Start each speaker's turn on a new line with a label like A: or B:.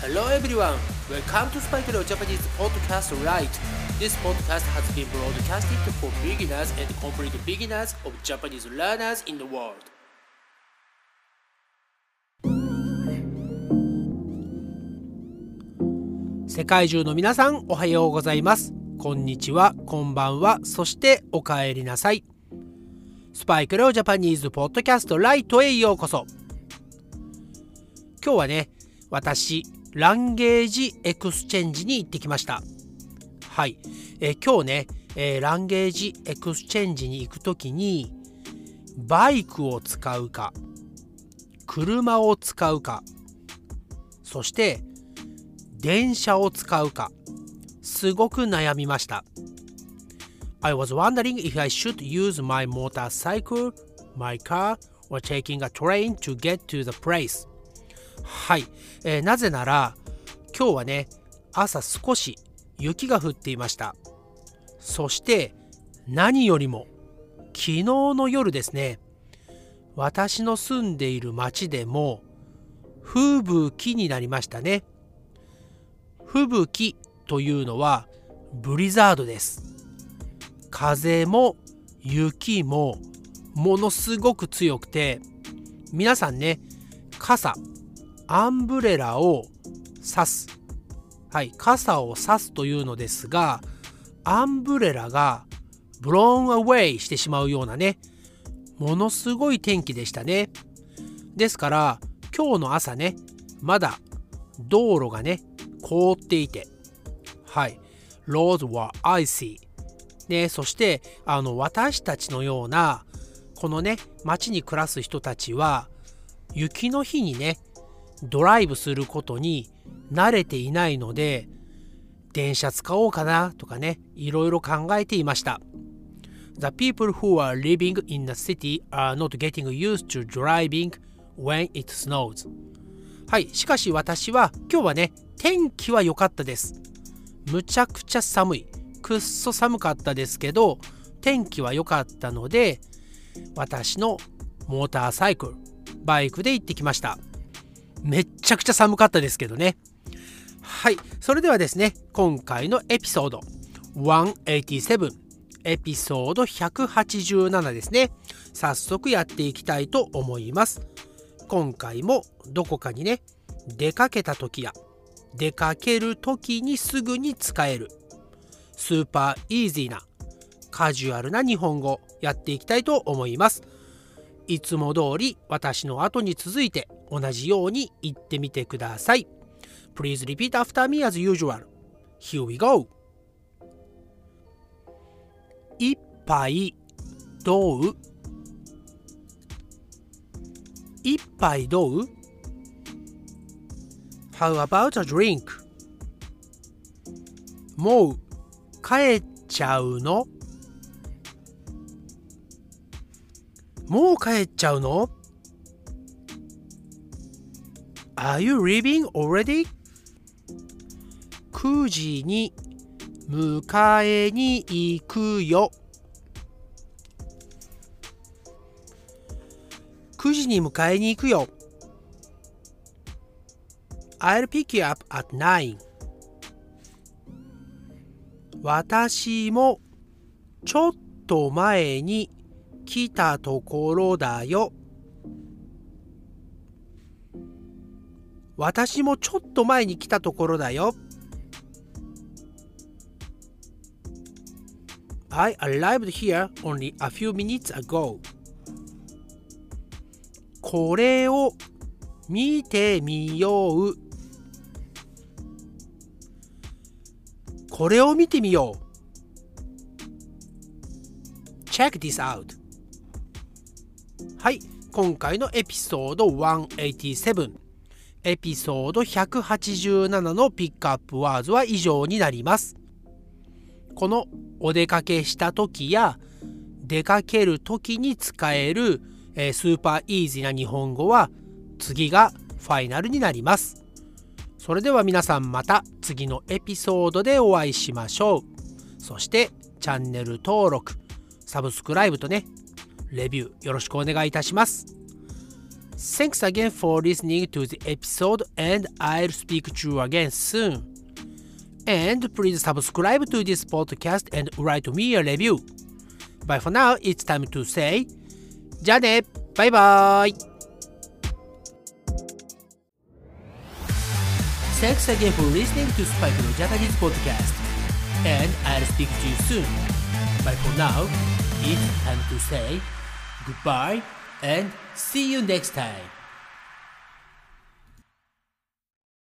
A: Hello everyone, welcome to Spike Leo Japanese Podcast Right. This podcast has been broadcasted for beginners and complete beginners of Japanese learners in the world. 世界中の皆さんおはようございますこんにちはこんばんはそしておかえりなさいスパイクレオジャパニーズポッドキャストライトへようこそ今日はね私 language exchange に行ってきました。はい、え今日ね、えー、 language exchange に行く時にバイクを使うか車を使うかそして電車を使うかすごく悩みました。I was wondering if I should use my motorcycle, my car, or taking a train to get to the place. はい、えー、なぜなら今日はね朝少し雪が降っていました。そして何よりも昨日の夜ですね。私の住んでいる町でも吹雪になりましたね。吹雪というのはブリザードです。風も雪もものすごく強くて皆さんね傘アンブレラを刺す。はい。傘を刺すというのですがアンブレラがブローンアウェイしてしまうようなねものすごい天気でしたね。ですから今日の朝ねまだ道路がね凍っていて、はい、roads were icy。ね、そしてあの私たちのようなこのね街に暮らす人たちは雪の日にねドライブすることに慣れていないので電車使おうかなとかねいろいろ考えていました。The people who are living in the city are not getting used to driving when it snows. はい、しかし私は今日はね天気は良かったです。むちゃくちゃ寒い。くっそ寒かったですけど、天気は良かったので、私のモーターサイクル、バイクで行ってきました。めっちゃくちゃ寒かったですけどね。はい、それではですね、今回のエピソード187、エピソード187ですね。早速やっていきたいと思います。今回もどこかにね、出かけた時や出かける時にすぐに使えるスーパーイージーなカジュアルな日本語やっていきたいと思いますいつも通り私の後に続いて同じように言ってみてください Please repeat after me as usual Here we go 一杯どう一杯どう How about a drink? もう帰っちゃうのもう帰っちゃうの Are you leaving already? 9時に迎えに行くよ。9時に迎えに行くよ。I'll pick you up at 9私もちょっと前に来たところだよ。私もちょっと前に来たところだよ。I arrived here only a few minutes ago. これを見てみよう。これを見てみよう。Check this out. はい、今回のエピソード187エピソード187のピックアップワーズは以上になります。このお出かけした時や出かける時に使える、え、スーパーイージーな日本語は次がファイナルになります。それでは皆さんまた次のエピソードでお会いしましょう。そしてチャンネル登録、サブスクライブとね、レビューよろしくお願いいたします。 Thanks again for listening to the episode, and I'll speak to you again soon. And please subscribe to this podcast and write me a review. But for now, it's time to say, じゃあねバイバイ Thanks again for listening to Spike no Japanese podcast. And I'll speak to you soon. But for now, it's time to say goodbye and see you next time.